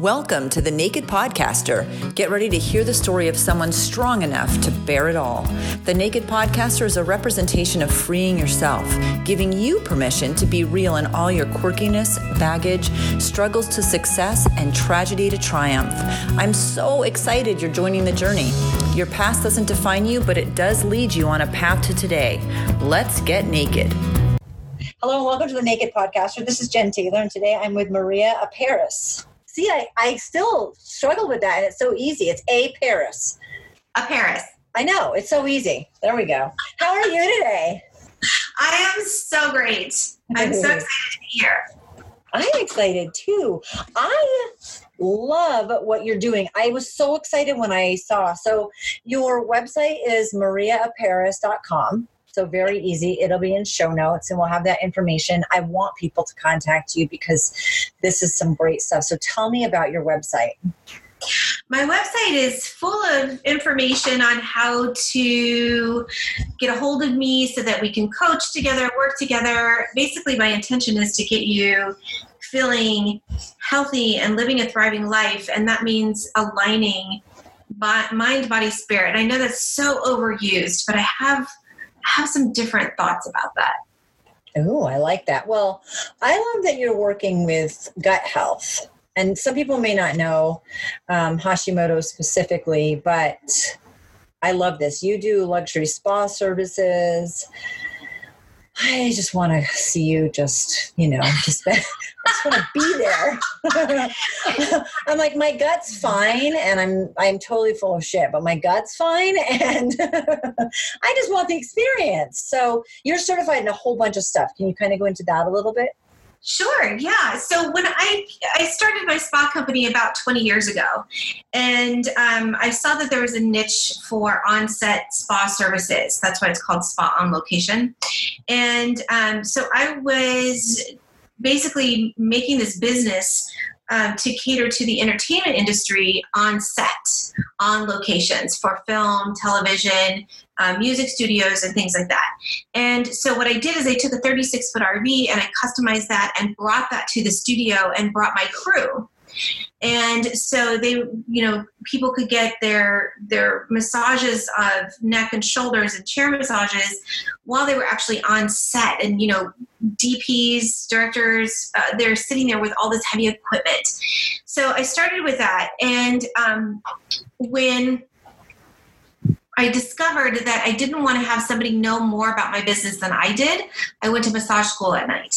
Welcome to the Naked Podcaster. Get ready to hear the story of someone strong enough to bear it all. The Naked Podcaster is a representation of freeing yourself, giving you permission to be real in all your quirkiness, baggage, struggles to success, and tragedy to triumph. I'm so excited you're joining the journey. Your past doesn't define you, but it does lead you on a path to today. Let's get naked. Hello and welcome to the Naked Podcaster. This is Jen Taylor, and today I'm with Maria Paris. See, I, I still struggle with that, and it's so easy. It's A Paris. A Paris. I know, it's so easy. There we go. How are you today? I am so great. I'm so excited to be here. I'm excited too. I love what you're doing. I was so excited when I saw. So, your website is mariaaparis.com. So very easy. It'll be in show notes and we'll have that information. I want people to contact you because this is some great stuff. So tell me about your website. My website is full of information on how to get a hold of me so that we can coach together, work together. Basically, my intention is to get you feeling healthy and living a thriving life, and that means aligning mind, body, spirit. I know that's so overused, but I have have some different thoughts about that. Oh, I like that. Well, I love that you're working with gut health. And some people may not know um, Hashimoto specifically, but I love this. You do luxury spa services. I just want to see you just, you know, just, I just want to be there. I'm like, my gut's fine and I'm, I'm totally full of shit, but my gut's fine. And I just want the experience. So you're certified in a whole bunch of stuff. Can you kind of go into that a little bit? Sure, yeah. So when I I started my spa company about 20 years ago, and um, I saw that there was a niche for on-set spa services. That's why it's called Spa on Location. And um, so I was basically making this business um, to cater to the entertainment industry on set, on locations for film, television, uh, music studios, and things like that. And so what I did is I took a 36 foot RV and I customized that and brought that to the studio and brought my crew and so they you know people could get their their massages of neck and shoulders and chair massages while they were actually on set and you know dps directors uh, they're sitting there with all this heavy equipment so i started with that and um, when I discovered that I didn't want to have somebody know more about my business than I did. I went to massage school at night.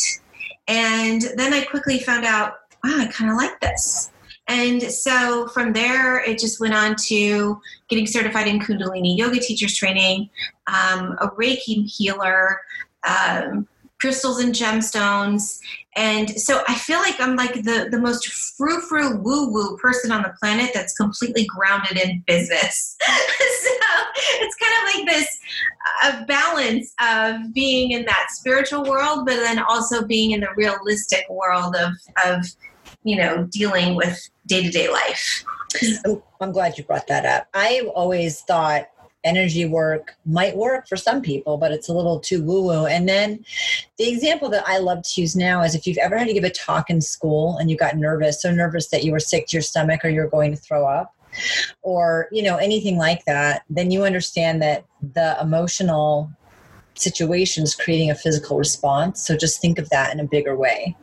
And then I quickly found out wow, I kind of like this. And so from there, it just went on to getting certified in Kundalini yoga teachers training, um, a Reiki healer, um, crystals and gemstones. And so I feel like I'm like the, the most frou frou woo woo person on the planet that's completely grounded in business. so it's kind of like this a balance of being in that spiritual world, but then also being in the realistic world of, of you know, dealing with day to day life. Oh, I'm glad you brought that up. I've always thought energy work might work for some people, but it's a little too woo woo. And then the example that I love to use now is if you've ever had to give a talk in school and you got nervous, so nervous that you were sick to your stomach or you're going to throw up, or you know anything like that, then you understand that the emotional situation is creating a physical response. So just think of that in a bigger way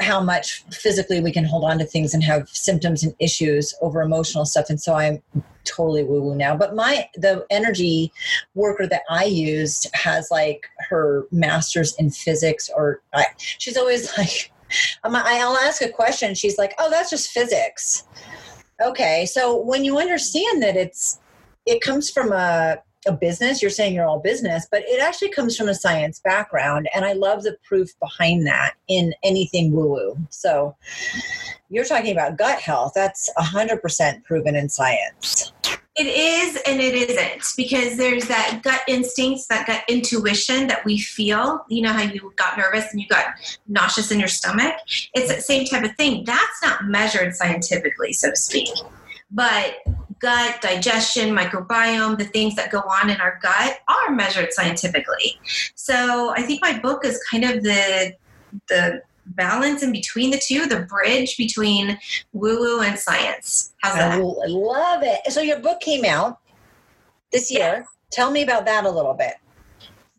how much physically we can hold on to things and have symptoms and issues over emotional stuff. And so i'm totally woo woo now. But my the energy worker that i used has like her master's in physics or I, she's always like I'm, i'll ask a question. She's like oh that's just physics. Okay. So when you understand that it's it comes from a a business you're saying you're all business but it actually comes from a science background and i love the proof behind that in anything woo woo so you're talking about gut health. That's 100% proven in science. It is and it isn't because there's that gut instincts that gut intuition that we feel. You know how you got nervous and you got nauseous in your stomach? It's the same type of thing. That's not measured scientifically so to speak. But gut, digestion, microbiome, the things that go on in our gut are measured scientifically. So I think my book is kind of the the balance in between the two, the bridge between woo woo and science. How's that? I love it. So your book came out this year. Tell me about that a little bit.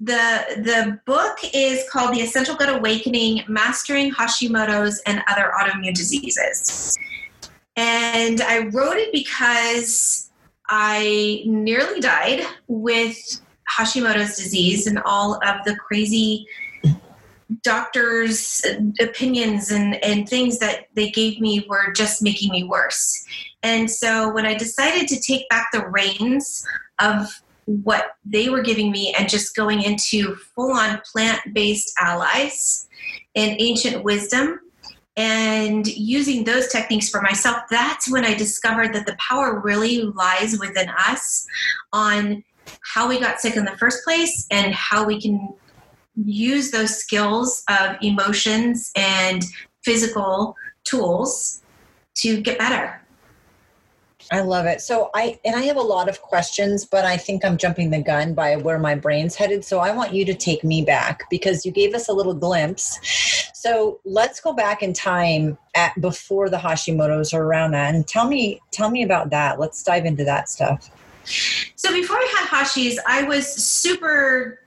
The the book is called The Essential Gut Awakening: Mastering Hashimoto's and Other Autoimmune Diseases. And I wrote it because I nearly died with Hashimoto's disease and all of the crazy doctors' opinions and, and things that they gave me were just making me worse. And so when I decided to take back the reins of what they were giving me and just going into full on plant based allies and ancient wisdom and using those techniques for myself, that's when I discovered that the power really lies within us on how we got sick in the first place and how we can use those skills of emotions and physical tools to get better. I love it. So I and I have a lot of questions, but I think I'm jumping the gun by where my brain's headed. So I want you to take me back because you gave us a little glimpse. So let's go back in time at before the Hashimoto's or around that and tell me tell me about that. Let's dive into that stuff. So before I had Hashi's, I was super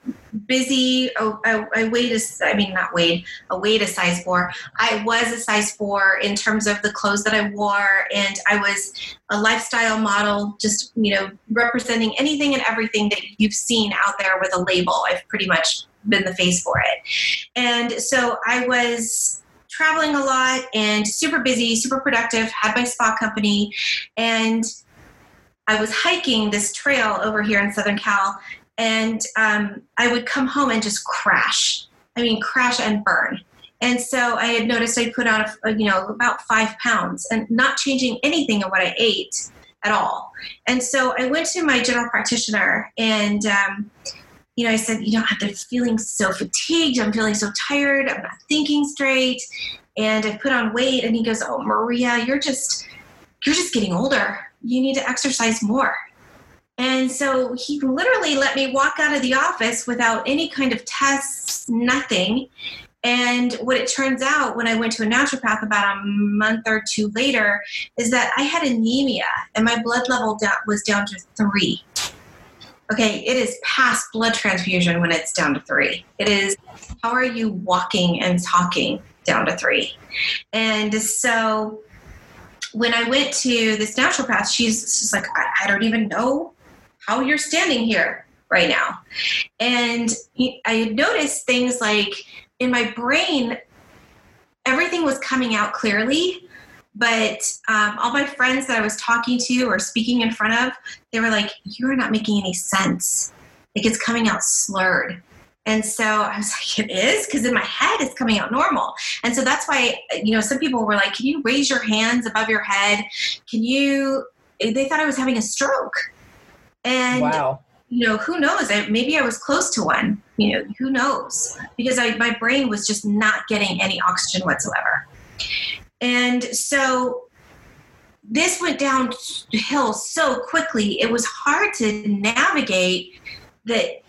busy. Oh, I, I weighed a, I mean, not weighed, I weighed a size four. I was a size four in terms of the clothes that I wore, and I was a lifestyle model, just, you know, representing anything and everything that you've seen out there with a label. I've pretty much been the face for it. And so I was traveling a lot and super busy, super productive, had my spa company, and I was hiking this trail over here in Southern Cal, and um, I would come home and just crash. I mean, crash and burn. And so I had noticed I put on, a, you know, about five pounds and not changing anything in what I ate at all. And so I went to my general practitioner and, um, you know, I said, you know, I'm feeling so fatigued. I'm feeling so tired. I'm not thinking straight. And I put on weight. And he goes, oh, Maria, you're just, you're just getting older you need to exercise more. And so he literally let me walk out of the office without any kind of tests, nothing. And what it turns out when I went to a naturopath about a month or two later is that I had anemia and my blood level was down to three. Okay, it is past blood transfusion when it's down to three. It is how are you walking and talking down to three? And so when I went to this naturopath, she's just like, I, I don't even know how you're standing here right now. And I had noticed things like in my brain, everything was coming out clearly, but um, all my friends that I was talking to or speaking in front of, they were like, You are not making any sense. Like it's coming out slurred. And so I was like, it is? Because in my head, it's coming out normal. And so that's why, you know, some people were like, can you raise your hands above your head? Can you, they thought I was having a stroke. And, wow. you know, who knows? I, maybe I was close to one, you know, who knows? Because I, my brain was just not getting any oxygen whatsoever. And so this went downhill so quickly, it was hard to navigate that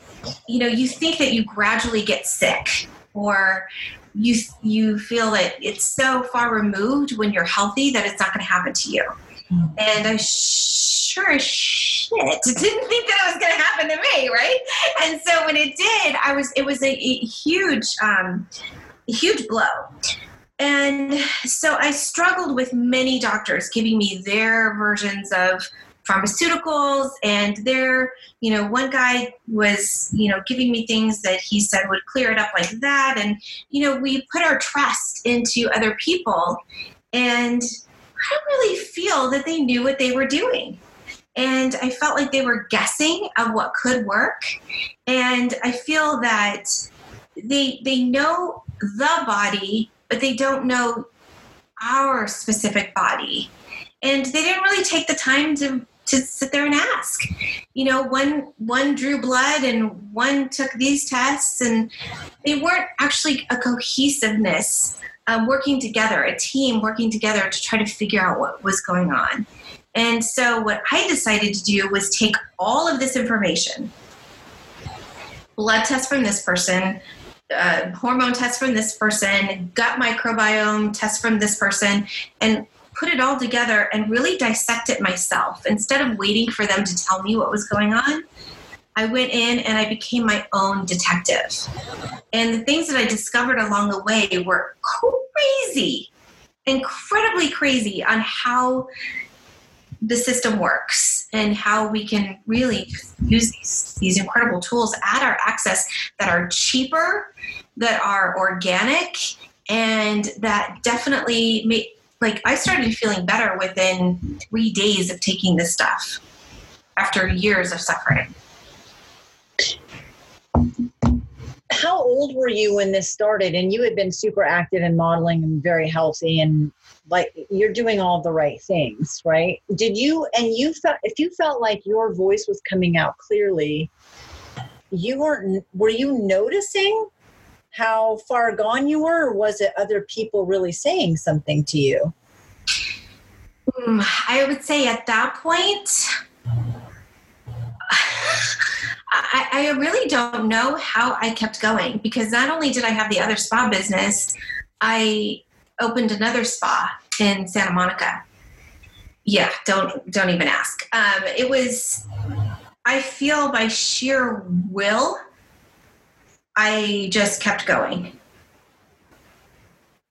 you know you think that you gradually get sick or you you feel that it's so far removed when you're healthy that it's not going to happen to you. Mm. and i sure as shit didn't think that it was going to happen to me right? And so when it did i was it was a, a huge um, huge blow. And so i struggled with many doctors giving me their versions of pharmaceuticals and there you know one guy was you know giving me things that he said would clear it up like that. And you know we put our trust into other people and i don't really feel that they knew what they were doing. And i felt like they were guessing of what could work. And i feel that they they know the body but they don't know our specific body. And they didn't really take the time to to sit there and ask. You know, one one drew blood and one took these tests, and they weren't actually a cohesiveness um, working together, a team working together to try to figure out what was going on. And so, what I decided to do was take all of this information, blood test from this person, uh, hormone test from this person, gut microbiome test from this person, and put it all together and really dissect it myself instead of waiting for them to tell me what was going on. I went in and I became my own detective. And the things that I discovered along the way were crazy, incredibly crazy on how the system works and how we can really use these, these incredible tools at our access that are cheaper, that are organic, and that definitely make like I started feeling better within three days of taking this stuff after years of suffering. How old were you when this started? And you had been super active in modeling and very healthy and like you're doing all the right things, right? Did you and you felt if you felt like your voice was coming out clearly, you weren't were you noticing how far gone you were, or was it other people really saying something to you? Mm, I would say at that point, I, I, really don't know how I kept going because not only did I have the other spa business, I opened another spa in Santa Monica. Yeah, don't don't even ask. Um, it was. I feel by sheer will I just kept going.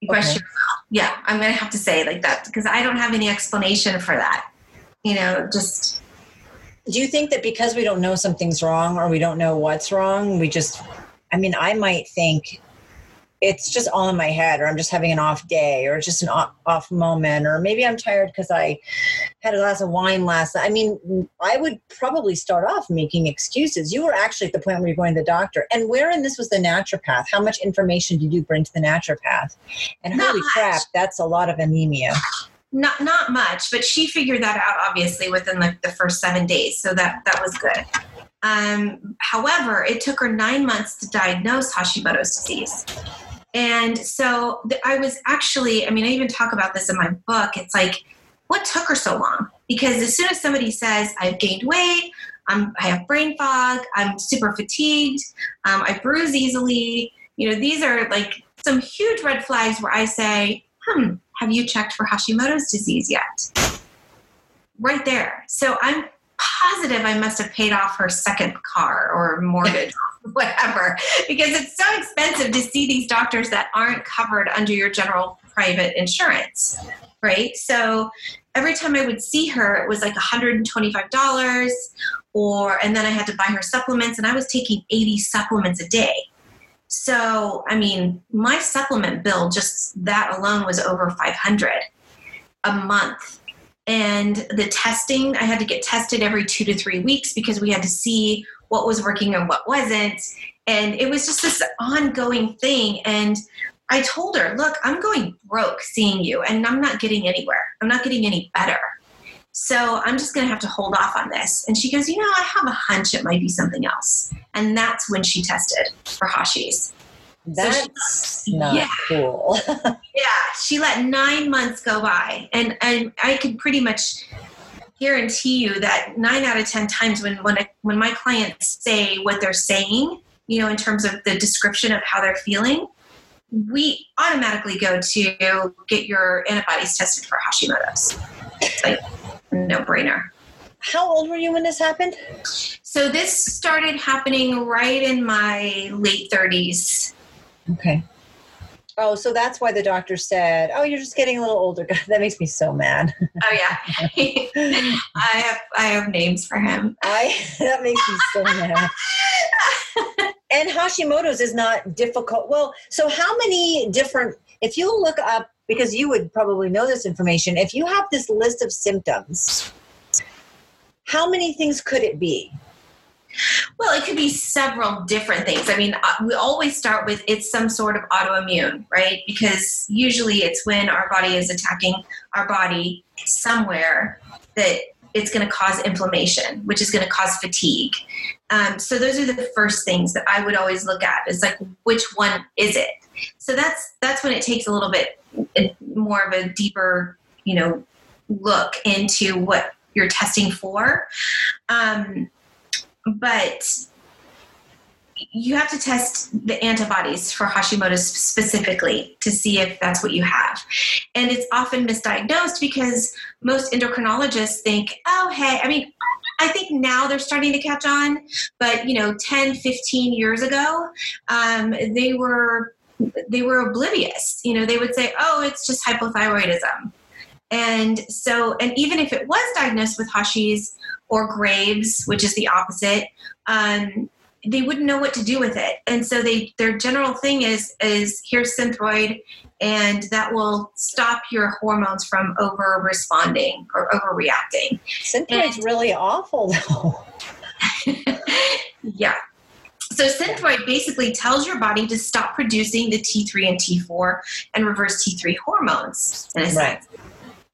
Okay. Yeah, I'm going to have to say like that because I don't have any explanation for that. You know, just. Do you think that because we don't know something's wrong or we don't know what's wrong, we just, I mean, I might think it's just all in my head or i'm just having an off day or just an off moment or maybe i'm tired because i had a glass of wine last night i mean i would probably start off making excuses. You were actually at the point where you're going to the doctor and wherein this was the naturopath? How much information did you bring to the naturopath? And not holy much. crap that's a lot of anemia. Not not much but she figured that out obviously within like the first seven days so that that was good. Um, however, it took her nine months to diagnose Hashimoto's disease. And so I was actually, I mean, I even talk about this in my book. It's like, what took her so long? Because as soon as somebody says, I've gained weight, I'm, I have brain fog, I'm super fatigued, um, I bruise easily, you know, these are like some huge red flags where I say, hmm, have you checked for Hashimoto's disease yet? Right there. So I'm positive I must have paid off her second car or mortgage whatever because it's so expensive to see these doctors that aren't covered under your general private insurance right? So every time i would see her it was like $125 or and then i had to buy her supplements and i was taking 80 supplements a day. So i mean my supplement bill just that alone was over 500 a month. And the testing i had to get tested every two to three weeks because we had to see what was working and what wasn't. And it was just this ongoing thing. And I told her, look, I'm going broke seeing you and I'm not getting anywhere. I'm not getting any better. So I'm just going to have to hold off on this. And she goes, you know, I have a hunch it might be something else. And that's when she tested for Hashi's. That's so not yeah. cool. yeah, she let nine months go by, and and I could pretty much guarantee you that nine out of ten times when when when my clients say what they're saying, you know, in terms of the description of how they're feeling, we automatically go to get your antibodies tested for Hashimoto's. It's like no brainer. How old were you when this happened? So this started happening right in my late 30s. Okay. Oh, so that's why the doctor said, "Oh, you're just getting a little older." God, that makes me so mad. Oh yeah, I have I have names for him. I that makes me so mad. and Hashimoto's is not difficult. Well, so how many different? If you look up, because you would probably know this information, if you have this list of symptoms, how many things could it be? Well, it could be several different things. I mean, uh, we always start with it's some sort of autoimmune, right? Because usually it's when our body is attacking our body somewhere that it's going to cause inflammation, which is going to cause fatigue. Um, so those are the first things that I would always look at. Is like which one is it? So that's that's when it takes a little bit more of a deeper, you know, look into what you're testing for. Um, but you have to test the antibodies for Hashimoto's specifically to see if that's what you have. And it's often misdiagnosed because most endocrinologists think, oh, hey, I mean, I think now they're starting to catch on, but you know, 10, 15 years ago, um, they were they were oblivious. You know, they would say, oh, it's just hypothyroidism. And so, and even if it was diagnosed with Hashis or Graves, which is the opposite, um, they wouldn't know what to do with it. And so they their general thing is is here's synthroid and that will stop your hormones from over responding or overreacting. Synthroid's and, really awful though. Yeah. So synthroid basically tells your body to stop producing the T3 and T4 and reverse T3 hormones in a right.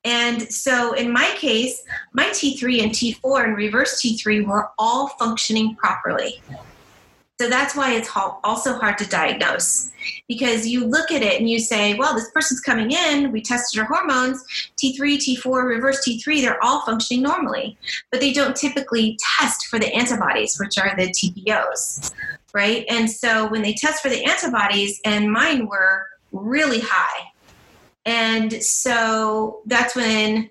And so in my case, my T3 and T4 and reverse T3 were all functioning properly. So that's why it's also hard to diagnose because you look at it and you say, well, this person's coming in, we tested her hormones, T3, T4, reverse T3, they're all functioning normally. But they don't typically test for the antibodies, which are the TPOs, right? And so when they test for the antibodies, and mine were really high. And so that's when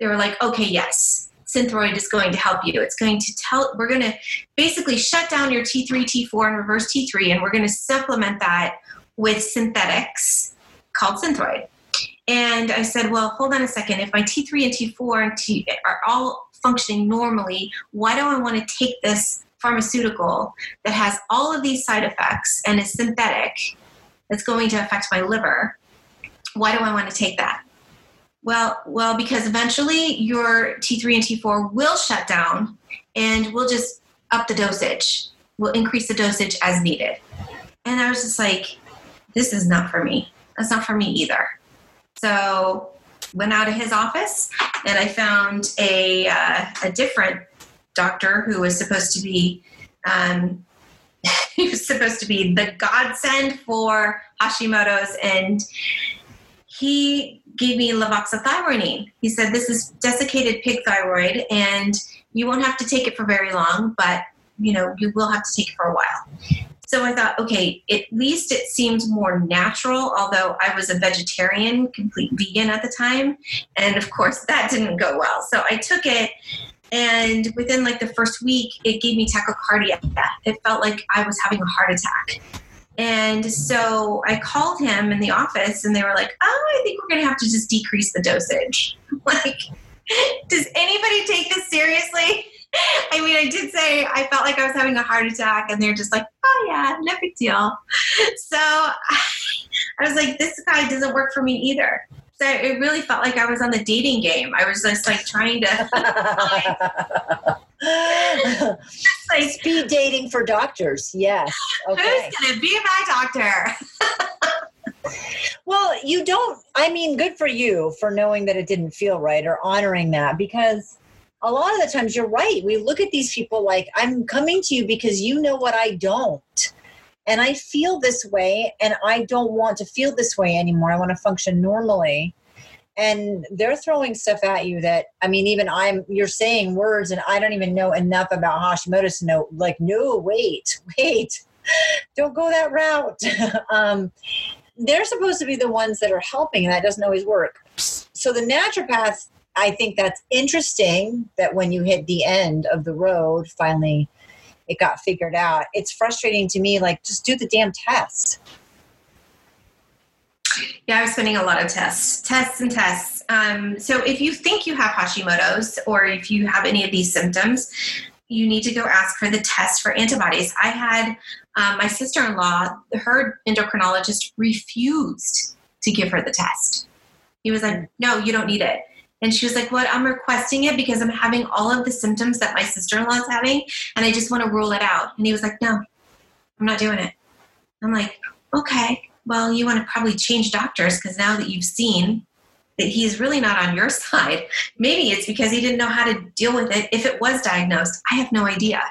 they were like, okay, yes, Synthroid is going to help you. It's going to tell, we're going to basically shut down your T3, T4, and reverse T3, and we're going to supplement that with synthetics called Synthroid. And I said, well, hold on a second. If my T3 and T4 and T are all functioning normally, why do I want to take this pharmaceutical that has all of these side effects and is synthetic that's going to affect my liver? Why do I want to take that? Well, well, because eventually your T3 and T4 will shut down and we'll just up the dosage. We'll increase the dosage as needed. And I was just like, this is not for me. That's not for me either. So went out of his office and I found a, uh, a different doctor who was supposed to be um, he was supposed to be the godsend for Hashimoto's and he gave me lavoxothyronine. He said, This is desiccated pig thyroid, and you won't have to take it for very long, but you know, you will have to take it for a while. So I thought, okay, at least it seems more natural, although I was a vegetarian, complete vegan at the time. And of course, that didn't go well. So I took it, and within like the first week, it gave me tachycardia. It felt like I was having a heart attack. And so I called him in the office and they were like, oh, I think we're going to have to just decrease the dosage. like, does anybody take this seriously? I mean, I did say I felt like I was having a heart attack, and they're just like, oh, yeah, no big deal. So I was like, this guy doesn't work for me either. So it really felt like I was on the dating game. I was just like trying to like, Speed dating for doctors. Yes. Okay. Who's going to be my doctor? well, you don't, I mean, good for you for knowing that it didn't feel right or honoring that because a lot of the times you're right. We look at these people like, I'm coming to you because you know what I don't. And I feel this way, and I don't want to feel this way anymore. I want to function normally and they're throwing stuff at you that i mean even i'm you're saying words and i don't even know enough about hashimoto's to know like no wait wait don't go that route. Um, they're supposed to be the ones that are helping and that doesn't always work. So the naturopath i think that's interesting that when you hit the end of the road finally it got figured out. It's frustrating to me like just do the damn test yeah, I was spending a lot of tests, tests and tests. Um, so if you think you have Hashimoto's or if you have any of these symptoms, you need to go ask for the test for antibodies. I had um, my sister in law, her endocrinologist refused to give her the test. He was like, no, you don't need it. And she was like, What? I'm requesting it because I'm having all of the symptoms that my sister in law is having, and I just want to rule it out. And he was like, No, I'm not doing it. I'm like, Okay well, you want to probably change doctors because now that you've seen that he's really not on your side, maybe it's because he didn't know how to deal with it if it was diagnosed. I have no idea.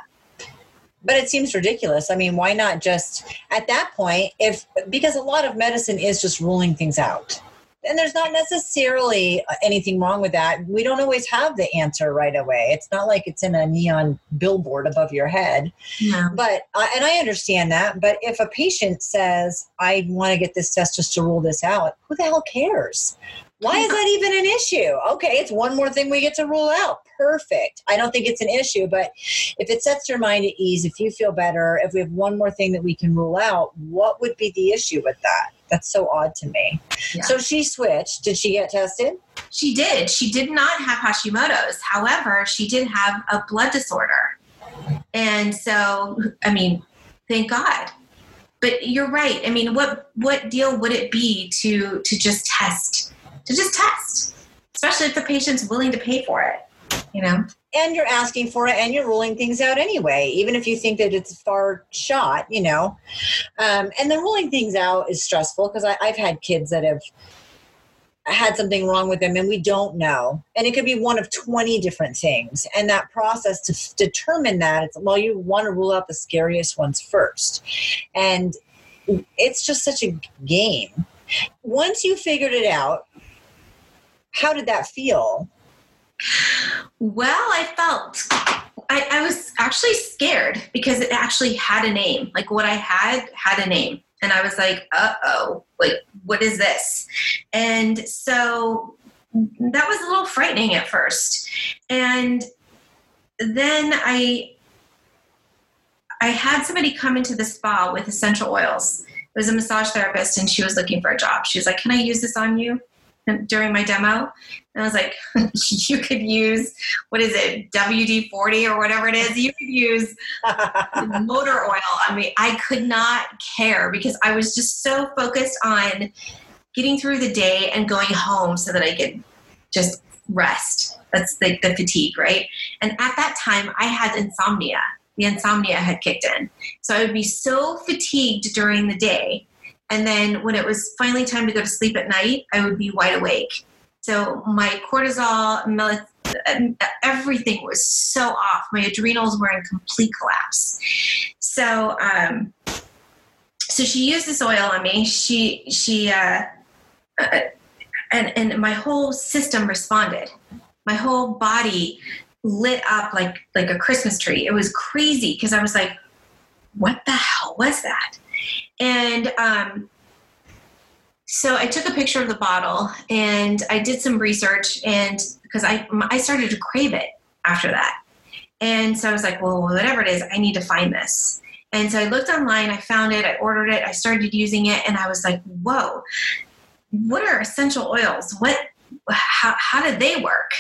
But it seems ridiculous. I mean, why not just at that point, if because a lot of medicine is just ruling things out. And there's not necessarily anything wrong with that. We don't always have the answer right away. It's not like it's in a neon billboard above your head. No. But uh, and I understand that. But if a patient says, "I want to get this test just to rule this out," who the hell cares? Why is that even an issue? Okay, it's one more thing we get to rule out. Perfect. I don't think it's an issue, but if it sets your mind at ease, if you feel better, if we have one more thing that we can rule out, what would be the issue with that? That's so odd to me. Yeah. So she switched. Did she get tested? She did. She did not have Hashimoto's. However, she did have a blood disorder. And so, I mean, thank God. But you're right. I mean, what what deal would it be to to just test? To just test, especially if the patient's willing to pay for it. You know. And you're asking for it and you're ruling things out anyway even if you think that it's a far shot you know? Um, and the ruling things out is stressful because i've had kids that have had something wrong with them and we don't know. And it could be one of 20 different things. And that process to f- determine that it's well you want to rule out the scariest ones first. And it's just such a game. Once you figured it out how did that feel Well, I felt I, I was actually scared because it actually had a name. Like what I had had a name. And I was like, uh oh, like what is this? And so that was a little frightening at first. And then I I had somebody come into the spa with essential oils. It was a massage therapist and she was looking for a job. She was like, Can I use this on you during my demo? And I was like, You could use, what is it, WD 40 or whatever it is. You could use motor oil I mean, I could not care because I was just so focused on getting through the day and going home so that I could just rest. That's like the fatigue, right? And at that time, I had insomnia. The insomnia had kicked in. So I would be so fatigued during the day. And then when it was finally time to go to sleep at night, I would be wide awake. So my cortisol, everything was so off. My adrenals were in complete collapse. So, um, so she used this oil on me. She, she, uh, uh, and and my whole system responded. My whole body lit up like like a Christmas tree. It was crazy because I was like, "What the hell was that?" And um, so I took a picture of the bottle and I did some research, and because I I started to crave it after that, and so I was like, "Well, whatever it is, I need to find this." And so I looked online, I found it, I ordered it, I started using it, and I was like, "Whoa." what are essential oils? What, how, how did they work?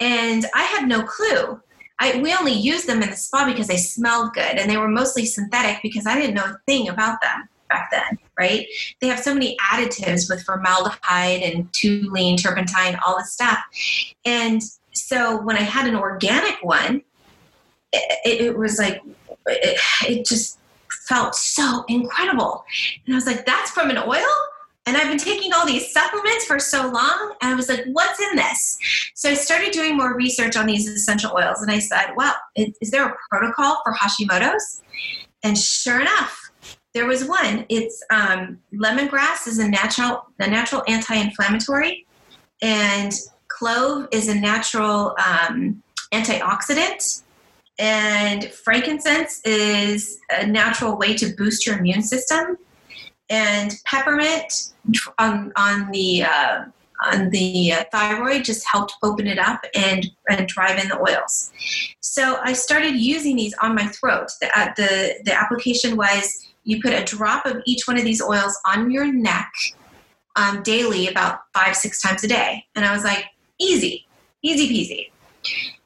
And I had no clue. I, we only used them in the spa because they smelled good and they were mostly synthetic because I didn't know a thing about them back then, right? They have so many additives with formaldehyde and toluene, turpentine, all this stuff. And so when I had an organic one, it, it was like, it, it just felt so incredible. And I was like, that's from an oil? And I've been taking all these supplements for so long, and I was like, what's in this? So I started doing more research on these essential oils, and I said, well, is, there a protocol for Hashimoto's? And sure enough, there was one. It's um, lemongrass is a natural, a natural anti-inflammatory, and clove is a natural um, antioxidant, and frankincense is a natural way to boost your immune system and peppermint on on the uh, on the uh, thyroid just helped open it up and and drive in the oils. So I started using these on my throat. The uh, the, the application was you put a drop of each one of these oils on your neck um, daily, about five six times a day, and I was like, easy, easy peasy.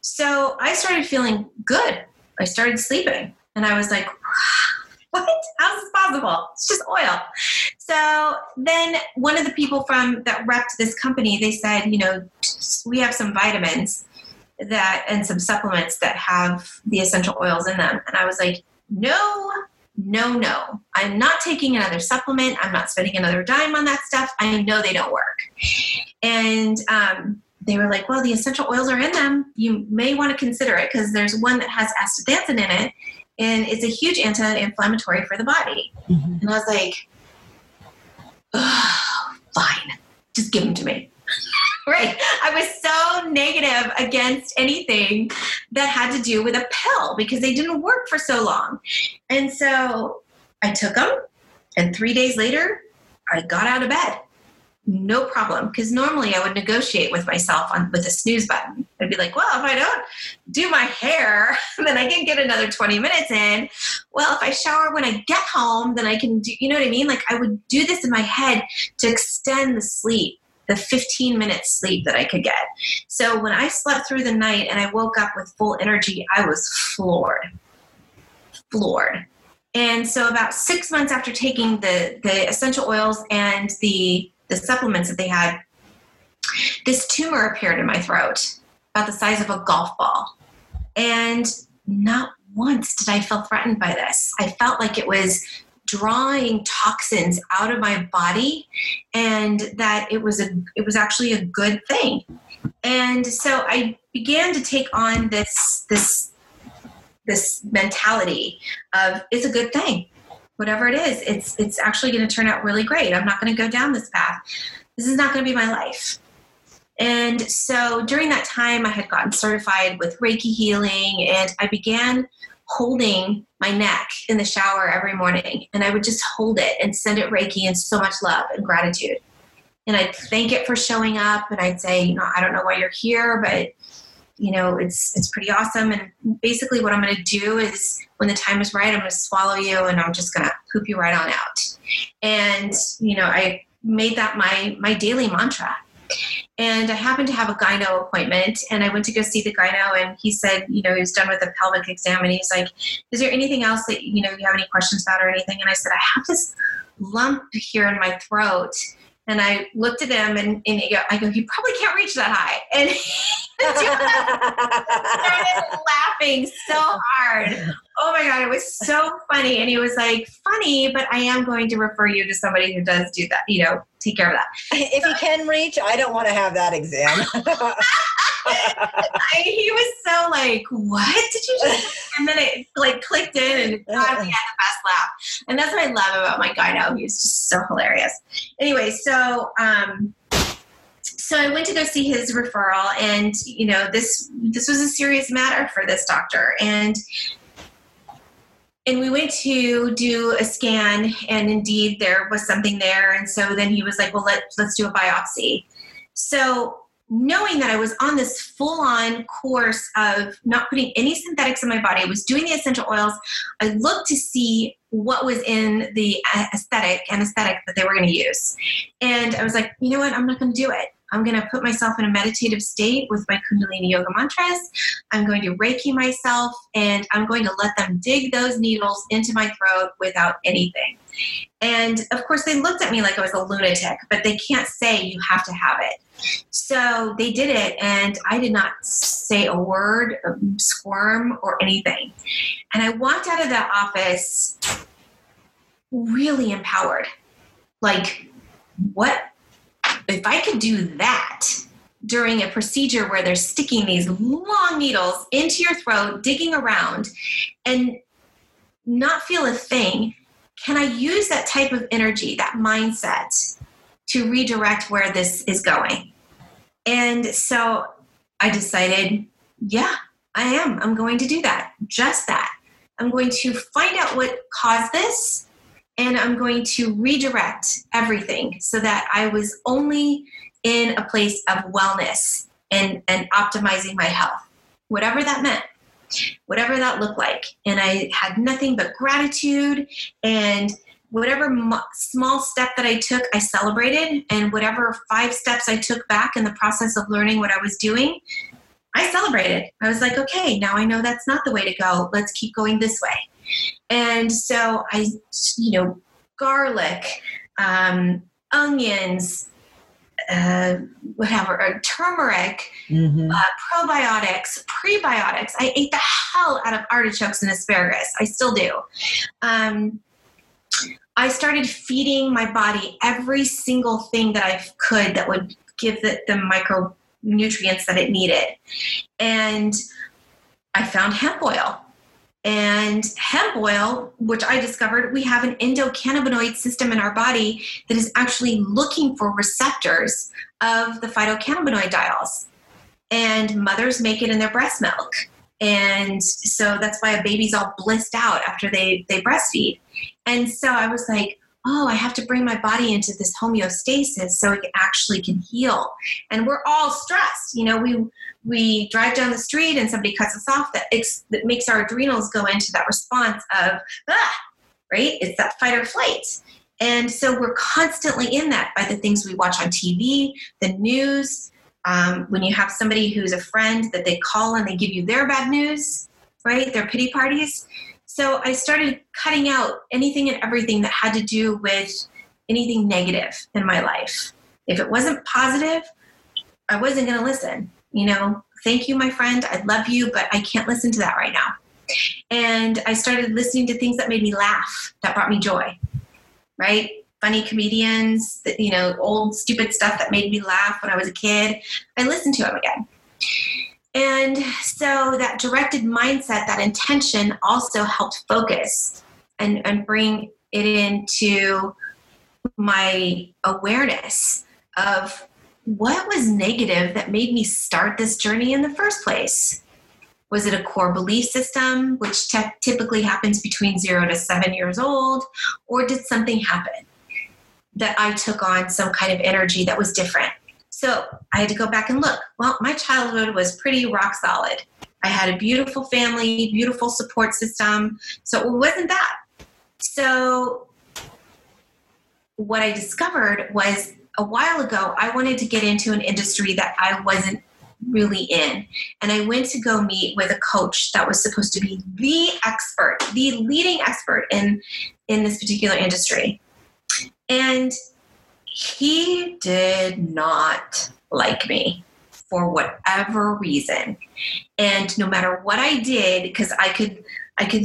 So I started feeling good. I started sleeping, and I was like what? How's this possible? It's just oil. So then one of the people from that repped this company, they said, you know, we have some vitamins that and some supplements that have the essential oils in them. And I was like, no, no, no. I'm not taking another supplement. I'm not spending another dime on that stuff. I know they don't work. And um, they were like, well, the essential oils are in them. You may want to consider it because there's one that has astaxanthin in it and it's a huge anti-inflammatory for the body. Mm-hmm. And I was like, oh, fine, just give them to me. right. I was so negative against anything that had to do with a pill because they didn't work for so long. And so I took them, and three days later, I got out of bed no problem. Because normally i would negotiate with myself on with a snooze button. I'd be like well if i don't do my hair then i can get another 20 minutes in. Well if i shower when i get home then i can do you know what i mean? Like i would do this in my head to extend the sleep the 15 minutes sleep that i could get. So when i slept through the night and i woke up with full energy i was floored. Floored. And so about six months after taking the the essential oils and the the supplements that they had, this tumor appeared in my throat, about the size of a golf ball. And not once did I feel threatened by this. I felt like it was drawing toxins out of my body and that it was a it was actually a good thing. And so I began to take on this this this mentality of it's a good thing whatever it is it's it's actually going to turn out really great. I'm not going to go down this path. This is not going to be my life. And so during that time i had gotten certified with reiki healing and i began holding my neck in the shower every morning and i would just hold it and send it reiki and so much love and gratitude. And i'd thank it for showing up and i'd say you know i don't know why you're here but you know it's it's pretty awesome. And basically what i'm going to do is when the time is right i'm going to swallow you and i'm just going to poop you right on out. And you know i made that my my daily mantra. And i happened to have a gyno appointment and i went to go see the gyno and he said you know he was done with the pelvic exam and he's like is there anything else that you know you have any questions about or anything? And i said i have this lump here in my throat and I looked at him and, and I go, you probably can't reach that high. And started laughing so hard. Oh my God, it was so funny. And he was like, funny, but I am going to refer you to somebody who does do that, you know, take care of that. If so, he can reach, I don't want to have that exam. I, he was so like, "What did you just?" And then it like clicked in, and God, we had the best laugh. And that's what I love about my guy now. He's just so hilarious. Anyway, so um, so I went to go see his referral, and you know this this was a serious matter for this doctor, and and we went to do a scan, and indeed there was something there, and so then he was like, "Well, let let's do a biopsy." So knowing that I was on this full on course of not putting any synthetics in my body, I was doing the essential oils. I looked to see what was in the aesthetic anesthetic that they were going to use. And I was like, you know what? I'm not going to do it. I'm going to put myself in a meditative state with my Kundalini yoga mantras. I'm going to Reiki myself and I'm going to let them dig those needles into my throat without anything. And of course, they looked at me like I was a lunatic, but they can't say you have to have it. So they did it, and I did not say a word, um, squirm, or anything. And I walked out of that office really empowered. Like, what if I could do that during a procedure where they're sticking these long needles into your throat, digging around, and not feel a thing? Can I use that type of energy, that mindset, to redirect where this is going? And so I decided, yeah, I am. I'm going to do that. Just that. I'm going to find out what caused this and I'm going to redirect everything so that I was only in a place of wellness and, and optimizing my health, whatever that meant, whatever that looked like. And I had nothing but gratitude and whatever small step that I took, I celebrated. And whatever five steps I took back in the process of learning what I was doing, I celebrated. I was like, okay, now I know that's not the way to go. Let's keep going this way. And so I, you know, garlic, um, onions, uh, whatever, turmeric, mm-hmm. uh, probiotics, prebiotics. I ate the hell out of artichokes and asparagus. I still do. Um, I started feeding my body every single thing that I could that would give the, the micronutrients that it needed. And I found hemp oil And hemp oil, which I discovered, we have an endocannabinoid system in our body that is actually looking for receptors of the phytocannabinoid diols. And mothers make it in their breast milk. And so that's why a baby's all blissed out after they, they breastfeed. And so I was like, oh, I have to bring my body into this homeostasis so it actually can heal. And we're all stressed. You know, we we drive down the street and somebody cuts us off that, ex- that makes our adrenals go into that response of ah, right? It's that fight or flight. And so we're constantly in that by the things we watch on TV, the news. Um, when you have somebody who's a friend that they call and they give you their bad news, right? Their pity parties. So I started cutting out anything and everything that had to do with anything negative in my life. If it wasn't positive, I wasn't going to listen. You know, thank you, my friend. I love you, but I can't listen to that right now. And I started listening to things that made me laugh, that brought me joy, right? Funny comedians, you know, old stupid stuff that made me laugh when I was a kid. I listened to them again. And so that directed mindset, that intention also helped focus and, and bring it into my awareness of what was negative that made me start this journey in the first place. Was it a core belief system, which te- typically happens between zero to seven years old, or did something happen that I took on some kind of energy that was different? So I had to go back and look. Well, my childhood was pretty rock solid. I had a beautiful family, beautiful support system. So it wasn't that. So what I discovered was a while ago, I wanted to get into an industry that I wasn't really in. And I went to go meet with a coach that was supposed to be the expert, the leading expert in, in this particular industry. And he did not like me for whatever reason. And no matter what i did because i could i could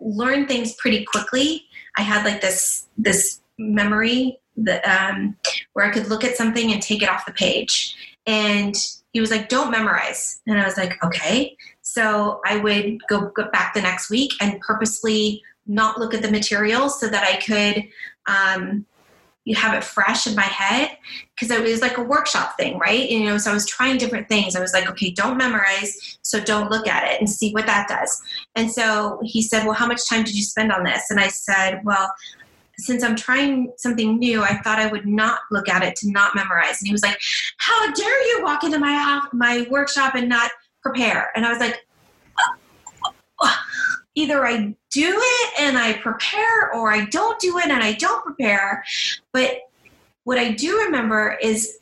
learn things pretty quickly. I had like this this memory that um, where i could look at something and take it off the page. And he was like don't memorize. And i was like okay. So i would go, go back the next week and purposely not look at the material so that i could um, you have it fresh in my head because it was like a workshop thing, right? You know, so I was trying different things. I was like, okay, don't memorize, so don't look at it and see what that does. And so he said, well, how much time did you spend on this? And I said, well, since I'm trying something new, I thought I would not look at it to not memorize. And he was like, how dare you walk into my my workshop and not prepare? And I was like, either I do it and I prepare or I don't do it and I don't prepare. But what I do remember is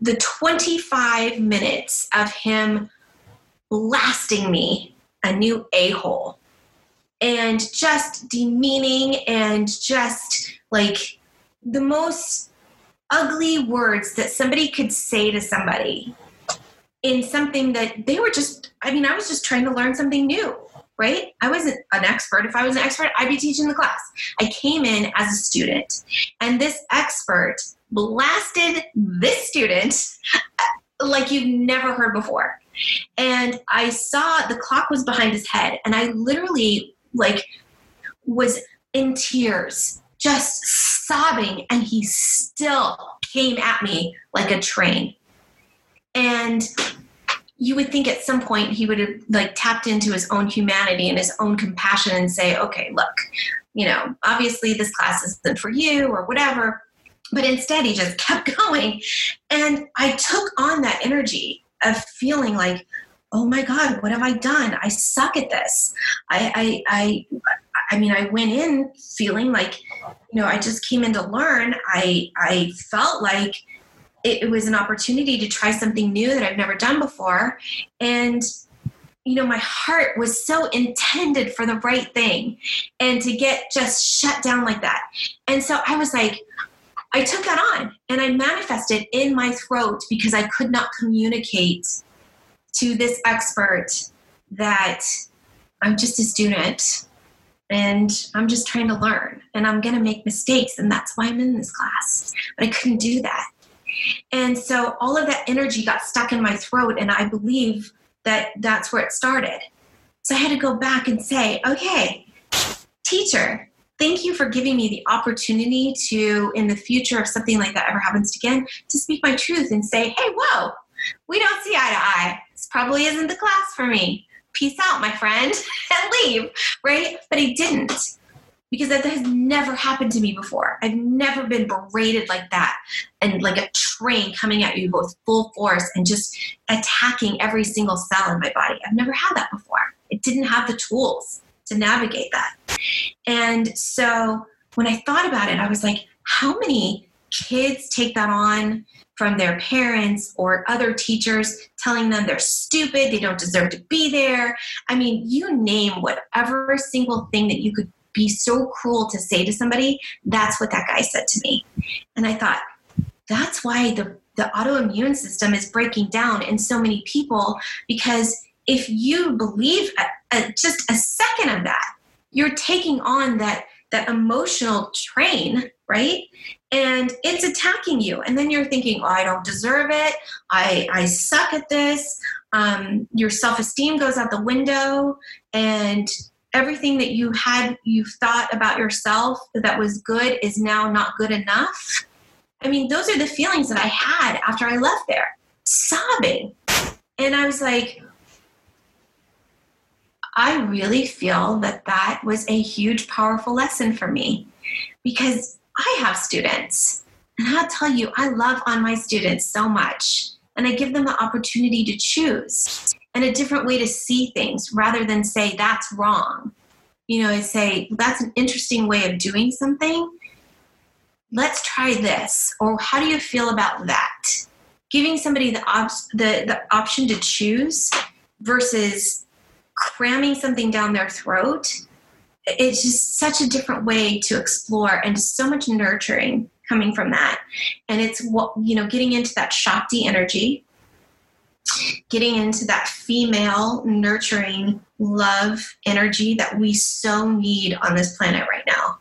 the 25 minutes of him blasting me a new a hole and just demeaning and just like the most ugly words that somebody could say to somebody in something that they were just, I mean, I was just trying to learn something new right? I wasn't an expert. If I was an expert, I'd be teaching the class. I came in as a student, and this expert blasted this student uh, like you've never heard before. And I saw the clock was behind his head, and I literally like was in tears, just sobbing, and he still came at me like a train. And you would think at some point he would have like tapped into his own humanity and his own compassion and say, okay, look, you know, obviously this class isn't for you or whatever. But instead, he just kept going. And I took on that energy of feeling like, oh my God, what have I done? I suck at this. I, I, I, I mean, I went in feeling like, you know, I just came in to learn. I, I felt like it, was an opportunity to try something new that I've never done before. And you know, my heart was so intended for the right thing and to get just shut down like that. And so I was like, I took that on and I manifested in my throat because I could not communicate to this expert that I'm just a student and I'm just trying to learn and I'm going to make mistakes and that's why I'm in this class. But I couldn't do that. And so all of that energy got stuck in my throat, and I believe that that's where it started. So I had to go back and say, okay, teacher, thank you for giving me the opportunity to, in the future, if something like that ever happens again, to speak my truth and say, hey, whoa, we don't see eye to eye. This probably isn't the class for me. Peace out, my friend, and leave, right? But he didn't because that has never happened to me before. I've never been berated like that and like a train coming at you with full force and just attacking every single cell in my body. I've never had that before. It didn't have the tools to navigate that. And so when I thought about it, I was like, how many kids take that on from their parents or other teachers telling them they're stupid, they don't deserve to be there. I mean, you name whatever single thing that you could be so cruel to say to somebody, that's what that guy said to me. And I thought, that's why the, the autoimmune system is breaking down in so many people because if you believe a, a, just a second of that, you're taking on that that emotional train, right? And it's attacking you. And then you're thinking, oh, I don't deserve it. I, I suck at this. Um, your self esteem goes out the window. And everything that you had you thought about yourself that was good is now not good enough. I mean those are the feelings that i had after i left there sobbing. And i was like i really feel that that was a huge powerful lesson for me because i have students and i'll tell you i love on my students so much and i give them the opportunity to choose and a different way to see things rather than say that's wrong. You know, I say that's an interesting way of doing something. Let's try this, or how do you feel about that? Giving somebody the, op- the, the option to choose versus cramming something down their throat it's just such a different way to explore and so much nurturing coming from that and it's what you know getting into that shakti energy getting into that female nurturing love energy that we so need on this planet right now.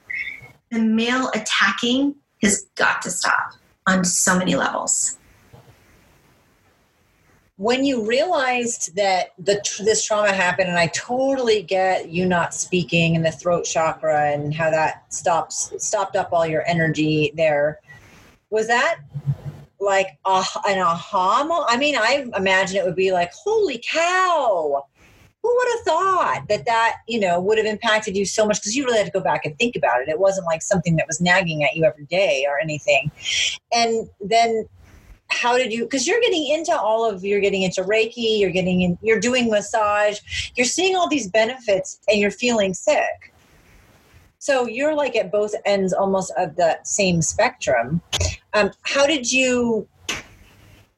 The male attacking has got to stop on so many levels. When you realized that the, this trauma happened, and I totally get you not speaking and the throat chakra and how that stops stopped up all your energy there, was that like uh, an aha moment? I mean, I imagine it would be like, holy cow. Who would have thought that that, you know, would have impacted you so much? Because you really had to go back and think about it. It wasn't like something that was nagging at you every day or anything. And then how did you because you're getting into all of you're getting into reiki you're getting in you're doing massage you're seeing all these benefits and you're feeling sick so you're like at both ends almost of the same spectrum um, how did you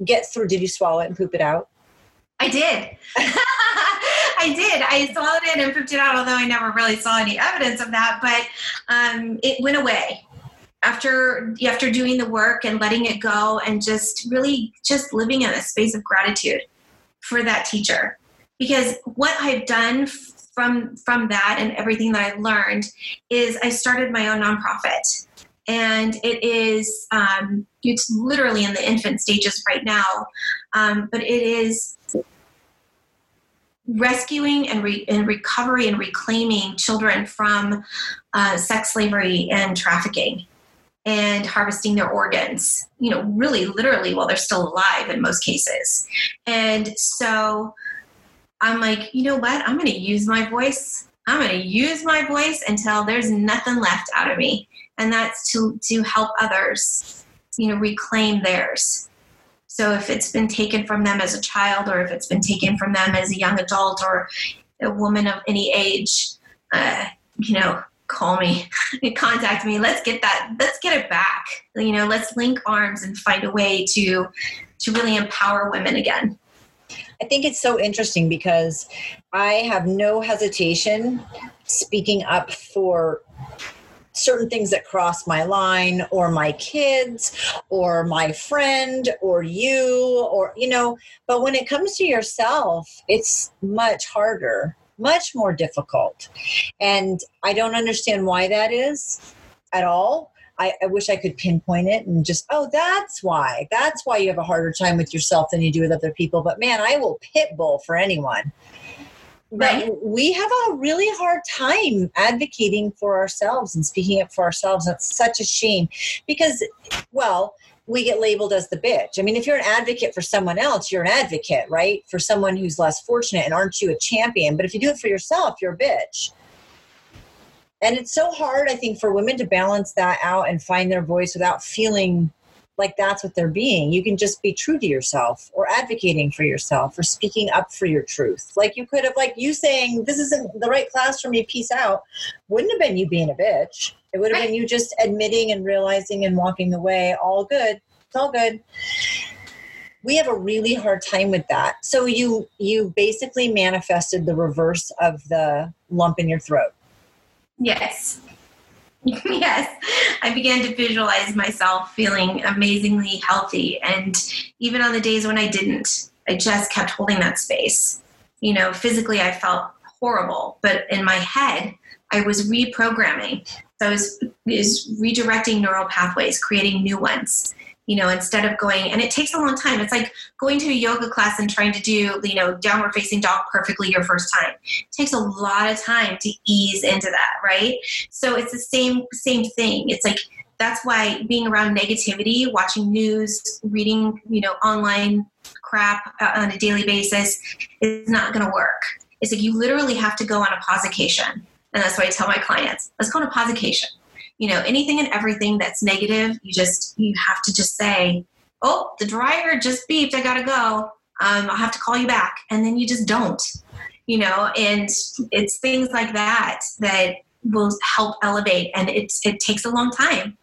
get through? Did you swallow it and poop it out? I did. I did. I swallowed it and pooped it out, although I never really saw any evidence of that. But um, it went away after after doing the work and letting it go, and just really just living in a space of gratitude for that teacher. Because what I've done from from that and everything that I've learned is I started my own nonprofit and it is um, it's literally in the infant stages right now um, but it is rescuing and, re- and recovery and reclaiming children from uh, sex slavery and trafficking and harvesting their organs you know really literally while they're still alive in most cases. And so i'm like you know what? I'm going to use my voice. I'm going to use my voice until there's nothing left out of me and that's to to help others you know reclaim theirs. So if it's been taken from them as a child or if it's been taken from them as a young adult or a woman of any age uh, you know call me contact me. Let's get that let's get it back. You know let's link arms and find a way to to really empower women again. I think it's so interesting because I have no hesitation speaking up for certain things that cross my line or my kids or my friend or you or you know but when it comes to yourself it's much harder much more difficult and i don't understand why that is at all I, I, wish I could pinpoint it and just, oh, that's why. That's why you have a harder time with yourself than you do with other people. But man, I will pit bull for anyone. Right. But we have a really hard time advocating for ourselves and speaking up for ourselves. That's such a shame because, well, we get labeled as the bitch. I mean, if you're an advocate for someone else, you're an advocate, right? For someone who's less fortunate, and aren't you a champion? But if you do it for yourself, you're a bitch. And it's so hard, I think, for women to balance that out and find their voice without feeling like that's what they're being. You can just be true to yourself or advocating for yourself or speaking up for your truth. Like you could have, like you saying, this isn't the right class for me, peace out, wouldn't have been you being a bitch. It would have been you just admitting and realizing and walking away, all good. It's all good. We have a really hard time with that. So you you basically manifested the reverse of the lump in your throat. Yes. yes. I began to visualize myself feeling amazingly healthy. And even on the days when I didn't, I just kept holding that space. You know, physically, I felt horrible, but in my head, I was reprogramming. So I was, was redirecting neural pathways, creating new ones you know, instead of going, and it takes a long time. It's like going to a yoga class and trying to do, you know, downward facing dog perfectly your first time. It takes a lot of time to ease into that, right? So it's the same same thing. It's like that's why being around negativity, watching news, reading, you know, online crap uh, on a daily basis is not going to work. It's like you literally have to go on a posication. And that's what I tell my clients. Let's go on a posication you know anything and everything that's negative you just you have to just say oh the dryer just beeped i gotta go. Um, i'll have to call you back. And then you just don't you know and it's things like that that will help elevate and it's it takes a long time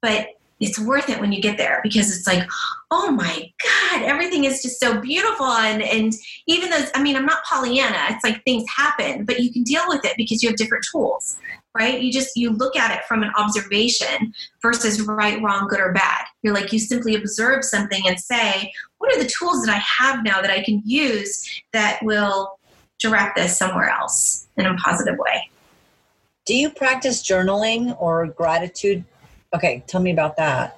but it's worth it when you get there because it's like oh my god everything is just so beautiful. And and even though i mean i'm not pollyanna it's like things happen but you can deal with it because you have different tools right? You just you look at it from an observation versus right wrong good or bad. You're like you simply observe something and say what are the tools that i have now that i can use that will direct this somewhere else in a positive way? Do you practice journaling or gratitude? Okay tell me about that.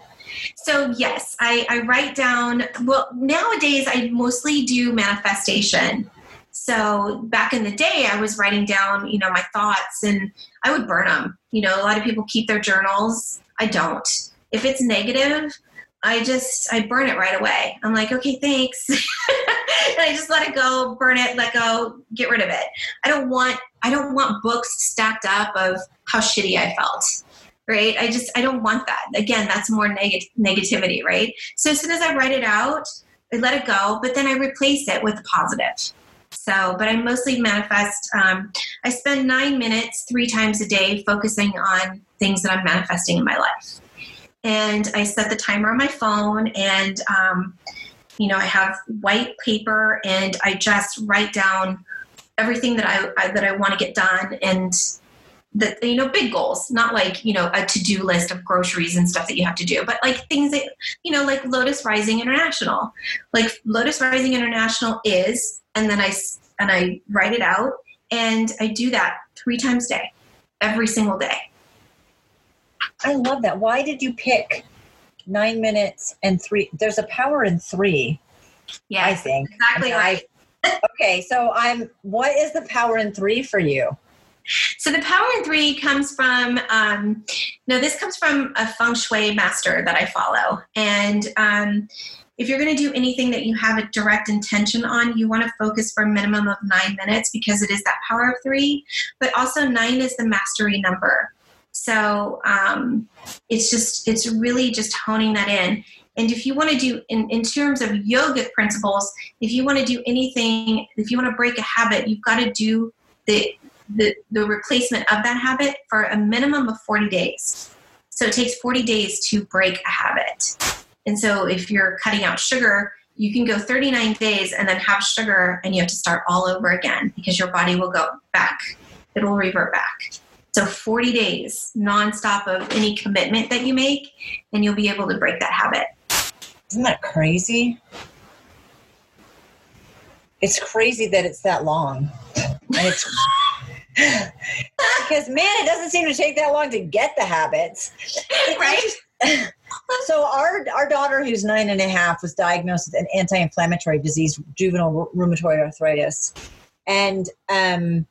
So yes I, I write down well nowadays i mostly do manifestation so back in the day, I was writing down, you know, my thoughts and I would burn them. You know, a lot of people keep their journals. I don't. If it's negative, I just I burn it right away. I'm like, okay, thanks. and I just let it go, burn it, let go, get rid of it. I don't want I don't want books stacked up of how shitty I felt. Right? I just I don't want that. Again, that's more neg- negativity, right? So as soon as I write it out, I let it go, but then I replace it with positive. So, but I mostly manifest. Um, I spend nine minutes three times a day focusing on things that I'm manifesting in my life. And I set the timer on my phone, and um, you know, I have white paper, and I just write down everything that I, I that I want to get done, and that you know big goals not like you know a to-do list of groceries and stuff that you have to do but like things that you know like lotus rising international like lotus rising international is and then I and I write it out, and I do that three times a day, every single day. I love that. Why did you pick nine minutes and three? There's a power in three. Yeah, I think exactly right. I, okay, so I'm. What is the power in three for you? So the power in three comes from um, no, this comes from a feng shui master that I follow, and um, if you're going to do anything that you have a direct intention on, you want to focus for a minimum of nine minutes because it is that power of three. But also, nine is the mastery number. So um, it's just, it's really just honing that in. And if you want to do, in, in terms of yogic principles, if you want to do anything, if you want to break a habit, you've got to do the, the, the replacement of that habit for a minimum of 40 days. So it takes 40 days to break a habit. And so if you're cutting out sugar, you can go 39 days and then have sugar and you have to start all over again because your body will go back. It will revert back. So 40 days nonstop of any commitment that you make, and you'll be able to break that habit. Isn't that crazy? It's crazy that it's that long. Because man, it doesn't seem to take that long to get the habits. right? So our our daughter who's nine and a half was diagnosed with an anti-inflammatory disease juvenile rheumatoid arthritis And um,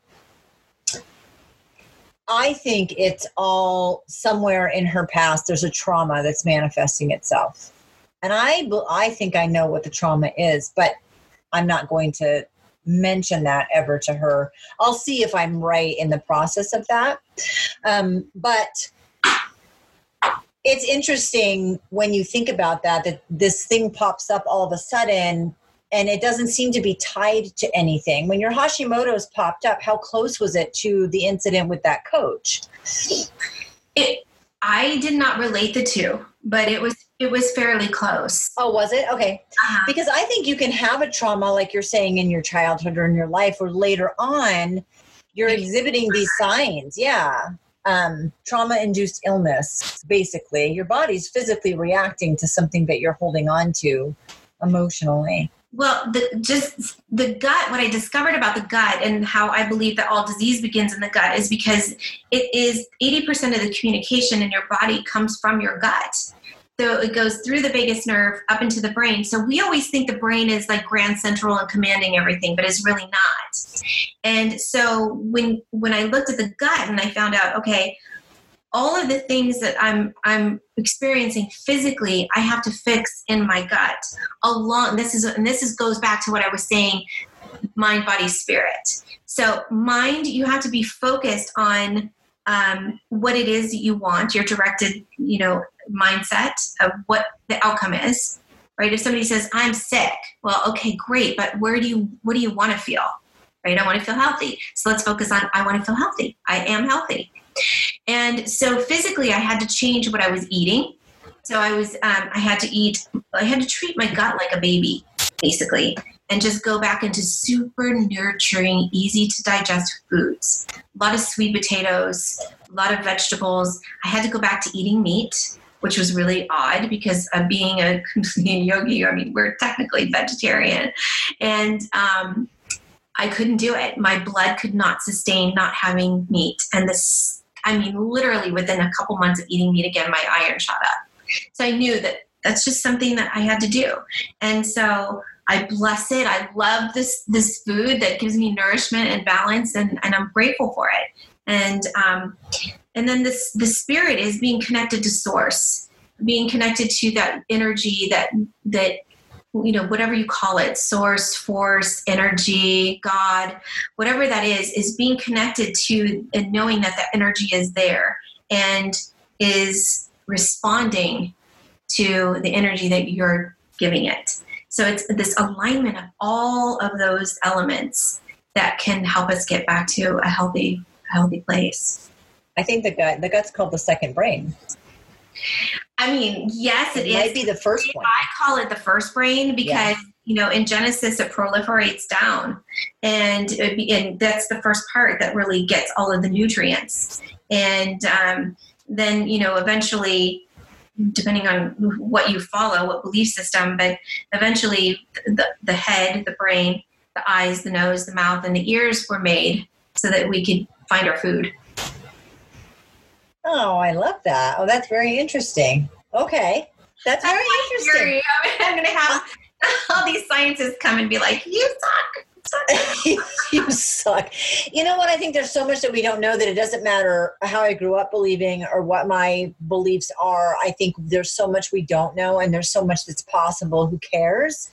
I think it's all somewhere in her past. There's a trauma that's manifesting itself, and I I think I know what the trauma is, but I'm not going to mention that ever to her. I'll see if I'm right in the process of that. Um, but it's interesting when you think about that that this thing pops up all of a sudden and it doesn't seem to be tied to anything. When your Hashimoto's popped up, how close was it to the incident with that coach? It I did not relate the two, but it was it was fairly close. Oh, was it? Okay. Uh-huh. Because I think you can have a trauma like you're saying in your childhood or in your life or later on you're exhibiting these signs. Yeah. Um, trauma induced illness, basically. Your body's physically reacting to something that you're holding on to emotionally. Well, the, just the gut, what I discovered about the gut and how I believe that all disease begins in the gut is because it is 80% of the communication in your body comes from your gut. So it goes through the vagus nerve up into the brain. So we always think the brain is like grand central and commanding everything, but it's really not. And so when when I looked at the gut and I found out, okay, all of the things that I'm I'm experiencing physically, I have to fix in my gut. Along this is and this is goes back to what I was saying, mind, body, spirit. So mind, you have to be focused on um, what it is that you want, your directed, you know, mindset of what the outcome is. Right? If somebody says, "I'm sick," well, okay, great, but where do you what do you want to feel? Right? I want to feel healthy. So let's focus on I want to feel healthy. I am healthy and so physically, I had to change what I was eating. So I was, um, I had to eat, I had to treat my gut like a baby, basically, and just go back into super nurturing, easy to digest foods. A lot of sweet potatoes, a lot of vegetables. I had to go back to eating meat, which was really odd because of being a yogi, I mean, we're technically vegetarian. And, um, I couldn't do it. My blood could not sustain not having meat. And this I mean, literally within a couple months of eating meat again, my iron shot up. So I knew that that's just something that I had to do. And so I bless it. I love this this food that gives me nourishment and balance, and, and I'm grateful for it. And um, and then this the spirit is being connected to source, being connected to that energy that that you know whatever you call it source force energy god whatever that is is being connected to and knowing that that energy is there and is responding to the energy that you're giving it. So it's this alignment of all of those elements that can help us get back to a healthy healthy place. I think the gut the gut's called the second brain. I mean, yes, it, it might be the first one. I call it the first brain because yeah. you know in Genesis it proliferates down, and and that's the first part that really gets all of the nutrients, and um, then you know eventually depending on what you follow, what belief system, but eventually the, the head, the brain, the eyes, the nose, the mouth, and the ears were made so that we could find our food. Oh, I love that. Oh, that's very interesting. Okay. That's very interesting. I'm going to have all these scientists come and be like, you suck. you suck. You know what? I think there's so much that we don't know that it doesn't matter how I grew up believing or what my beliefs are. I think there's so much we don't know and there's so much that's possible. Who cares?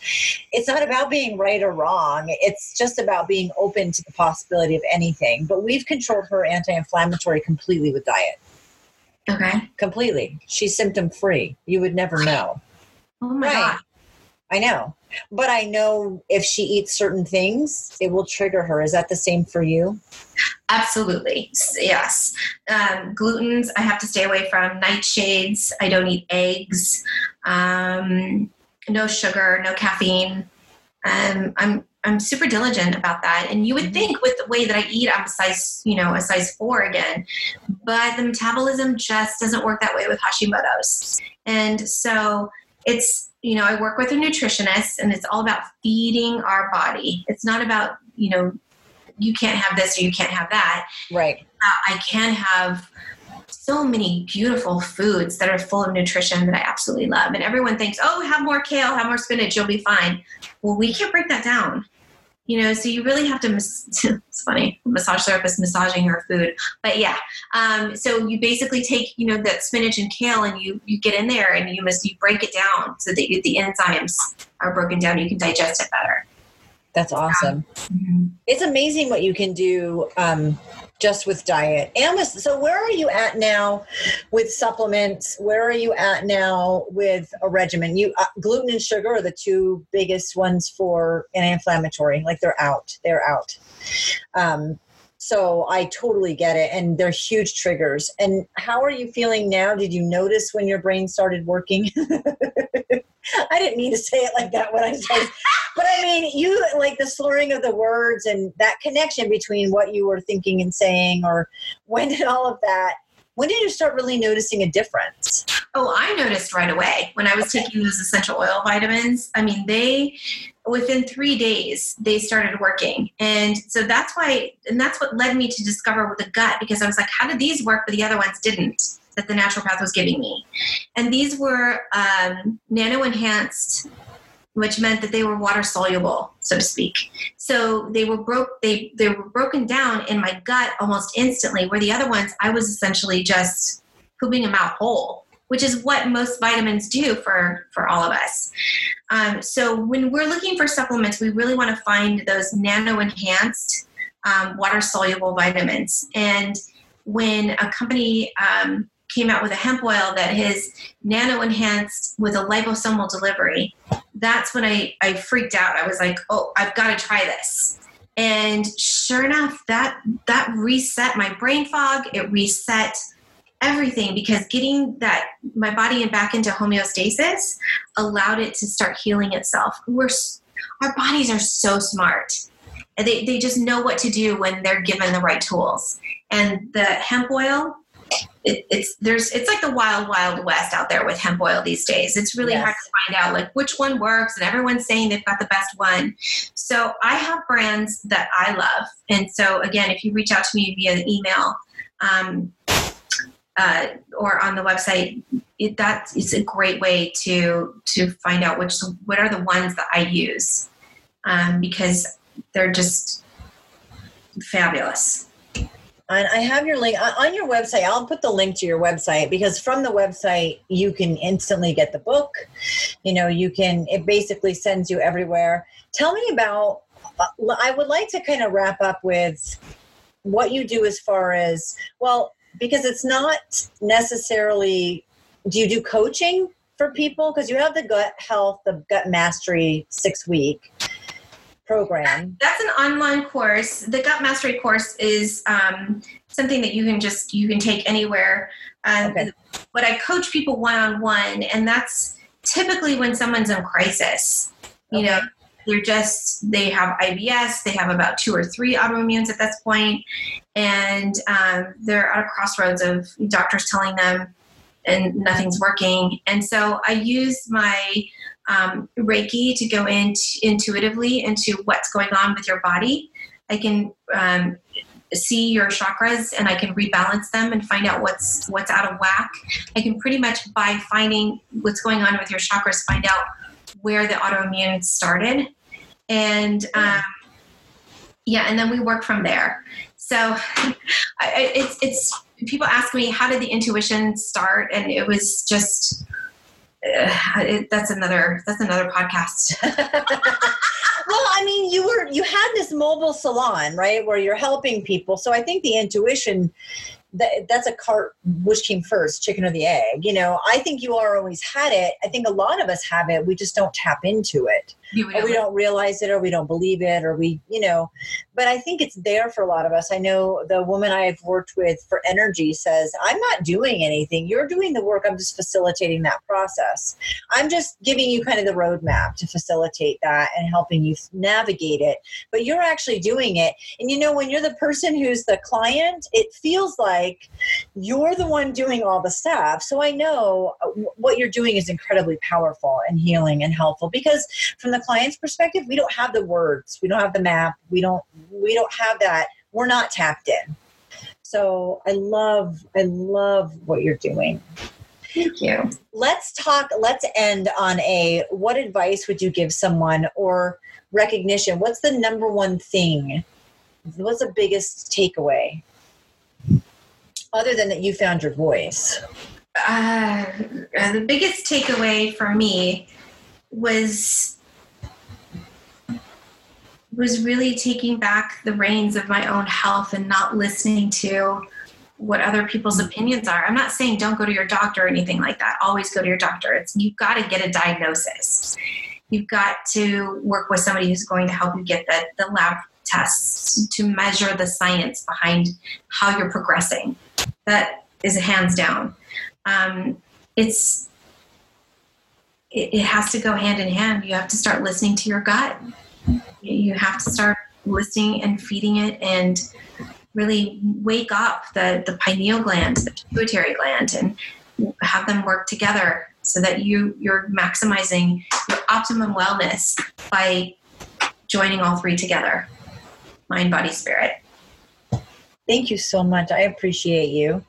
It's not about being right or wrong. It's just about being open to the possibility of anything. But we've controlled her anti inflammatory completely with diet. Okay. Completely. She's symptom free. You would never know. Oh my right. God. I know. But I know if she eats certain things, it will trigger her. Is that the same for you? Absolutely. Yes. Um, glutens, I have to stay away from. Nightshades, I don't eat eggs. Um, no sugar, no caffeine. Um, I'm I'm super diligent about that. And you would mm-hmm. think with the way that I eat, I'm a size, you know, a size four again. But the metabolism just doesn't work that way with Hashimoto's. And so it's, you know, I work with a nutritionist and it's all about feeding our body. It's not about, you know, you can't have this or you can't have that. Right. Uh, I can have so many beautiful foods that are full of nutrition that I absolutely love. And everyone thinks, oh, have more kale, have more spinach, you'll be fine. Well, we can't break that down. You know so you really have to it's funny massage therapist massaging her food. But yeah um, so you basically take you know that spinach and kale and you you get in there and you must you break it down so that you, the enzymes are broken down you can digest it better. That's awesome. Mm-hmm. it's amazing what you can do um, just with diet with, so where are you at now with supplements where are you at now with a regimen you uh, gluten and sugar are the two biggest ones for an inflammatory like they're out they're out um, so I totally get it. And they're huge triggers. And how are you feeling now? Did you notice when your brain started working? I didn't mean to say it like that when I said, but I mean, you like the slurring of the words and that connection between what you were thinking and saying, or when did all of that? When did you start really noticing a difference? Oh, I noticed right away when I was okay. taking those essential oil vitamins. I mean, they within three days they started working and so that's why and that's what led me to discover with the gut because i was like how did these work but the other ones didn't that the naturopath was giving me. And these were um, nano enhanced, which meant that they were water soluble, so to speak. So they were broke. They they were broken down in my gut almost instantly. Where the other ones, I was essentially just pooping them out whole which is what most vitamins do for for all of us. Um, so when we're looking for supplements, we really want to find those nano enhanced um, water soluble vitamins. And when a company um, came out with a hemp oil that is nano enhanced with a liposomal delivery, that's when I, I freaked out. I was like, oh, I've got to try this. And sure enough, that that reset my brain fog. It reset everything because getting that my body back into homeostasis allowed it to start healing itself. We're our bodies are so smart. They, they just know what to do when they're given the right tools. And the hemp oil it, it's there's it's like the wild wild west out there with hemp oil these days. It's really yes. hard to find out like which one works and everyone's saying they've got the best one. So i have brands that i love and so again if you reach out to me via email um, uh, or on the website it, that is a great way to to find out which what are the ones that i use um, because they're just fabulous and I have your link on your website. I'll put the link to your website because from the website you can instantly get the book. You know, you can. It basically sends you everywhere. Tell me about. Uh, I would like to kind of wrap up with what you do as far as well, because it's not necessarily. Do you do coaching for people? Because you have the gut health, the gut mastery six week program? That's an online course. The Gut Mastery course is um, something that you can just you can take anywhere. Um, okay. But I coach people one on one, and that's typically when someone's in crisis. You okay. know, they're just they have IBS. They have about two or three autoimmunes at this point, and um, they're at a crossroads of doctors telling them and nothing's working. And so I use my um, Reiki to go in intuitively into what's going on with your body. I can um, see your chakras and I can rebalance them and find out what's what's out of whack. I can pretty much by finding what's going on with your chakras find out where the autoimmune started, and um, yeah, and then we work from there. So it's it's people ask me how did the intuition start, and it was just uh, it, that's another that's another podcast. well, I mean, you were you had this mobile salon, right, where you're helping people. So I think the intuition that, that's a cart which came first chicken or the egg you know i think you are always had it i think a lot of us have it we just don't tap into it we don't realize it or we don't believe it or we you know but i think it's there for a lot of us. I know the woman i've worked with for energy says i'm not doing anything. You're doing the work. I'm just facilitating that process. I'm just giving you kind of the roadmap to facilitate that and helping you navigate it but you're actually doing it. And you know when you're the person who's the client it feels like you're the one doing all the stuff. So I know uh, what you're doing is incredibly powerful and healing and helpful because from the client's perspective, we don't have the words, we don't have the map, we don't we don't have that. We're not tapped in. So I love I love what you're doing. Thank you. Let's talk, let's end on a what advice would you give someone or recognition? What's the number one thing? What's the biggest takeaway? Other than that you found your voice. Uh, the biggest takeaway for me was was really taking back the reins of my own health and not listening to what other people's opinions are. I'm not saying don't go to your doctor or anything like that. Always go to your doctor. It's you've got to get a diagnosis. You've got to work with somebody who's going to help you get the, the lab tests to measure the science behind how you're progressing. That is hands down. Um, it's it, it has to go hand in hand. You have to start listening to your gut. You have to start listening and feeding it and really wake up the, the pineal gland, the pituitary gland, and have them work together so that you you're maximizing your optimum wellness by joining all three together mind body spirit thank you so much i appreciate you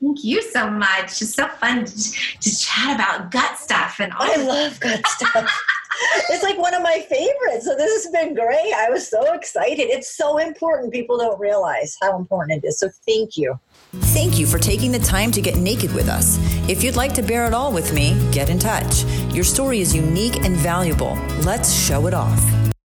Thank you so much. It's so fun to, to chat about gut stuff and all. I love gut stuff. it's like one of my favorites. So this has been great. I was so excited. It's so important. People don't realize how important it is. So thank you. Thank you for taking the time to get naked with us. If you'd like to bear it all with me, get in touch. Your story is unique and valuable. Let's show it off.